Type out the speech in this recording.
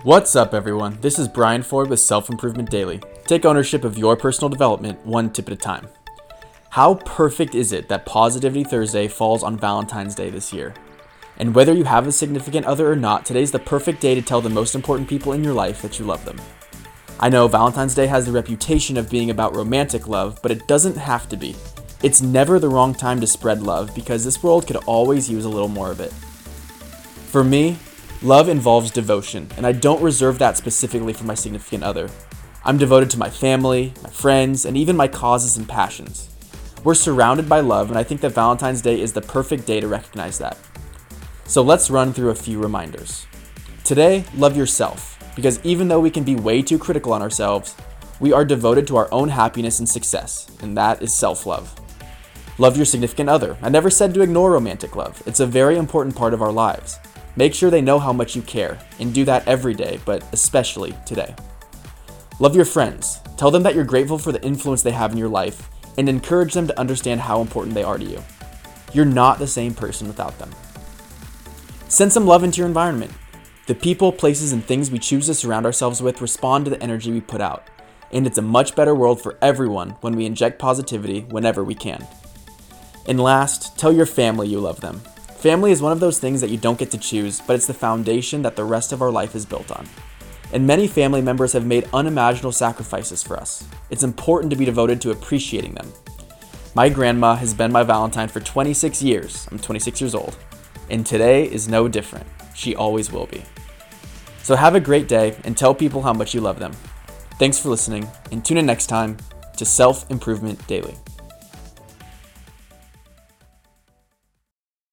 What's up, everyone? This is Brian Ford with Self Improvement Daily. Take ownership of your personal development one tip at a time. How perfect is it that Positivity Thursday falls on Valentine's Day this year? And whether you have a significant other or not, today's the perfect day to tell the most important people in your life that you love them. I know Valentine's Day has the reputation of being about romantic love, but it doesn't have to be. It's never the wrong time to spread love because this world could always use a little more of it. For me, love involves devotion, and I don't reserve that specifically for my significant other. I'm devoted to my family, my friends, and even my causes and passions. We're surrounded by love, and I think that Valentine's Day is the perfect day to recognize that. So let's run through a few reminders. Today, love yourself, because even though we can be way too critical on ourselves, we are devoted to our own happiness and success, and that is self love. Love your significant other. I never said to ignore romantic love, it's a very important part of our lives. Make sure they know how much you care, and do that every day, but especially today. Love your friends. Tell them that you're grateful for the influence they have in your life, and encourage them to understand how important they are to you. You're not the same person without them. Send some love into your environment. The people, places, and things we choose to surround ourselves with respond to the energy we put out, and it's a much better world for everyone when we inject positivity whenever we can. And last, tell your family you love them. Family is one of those things that you don't get to choose, but it's the foundation that the rest of our life is built on. And many family members have made unimaginable sacrifices for us. It's important to be devoted to appreciating them. My grandma has been my Valentine for 26 years. I'm 26 years old. And today is no different. She always will be. So have a great day and tell people how much you love them. Thanks for listening, and tune in next time to Self Improvement Daily.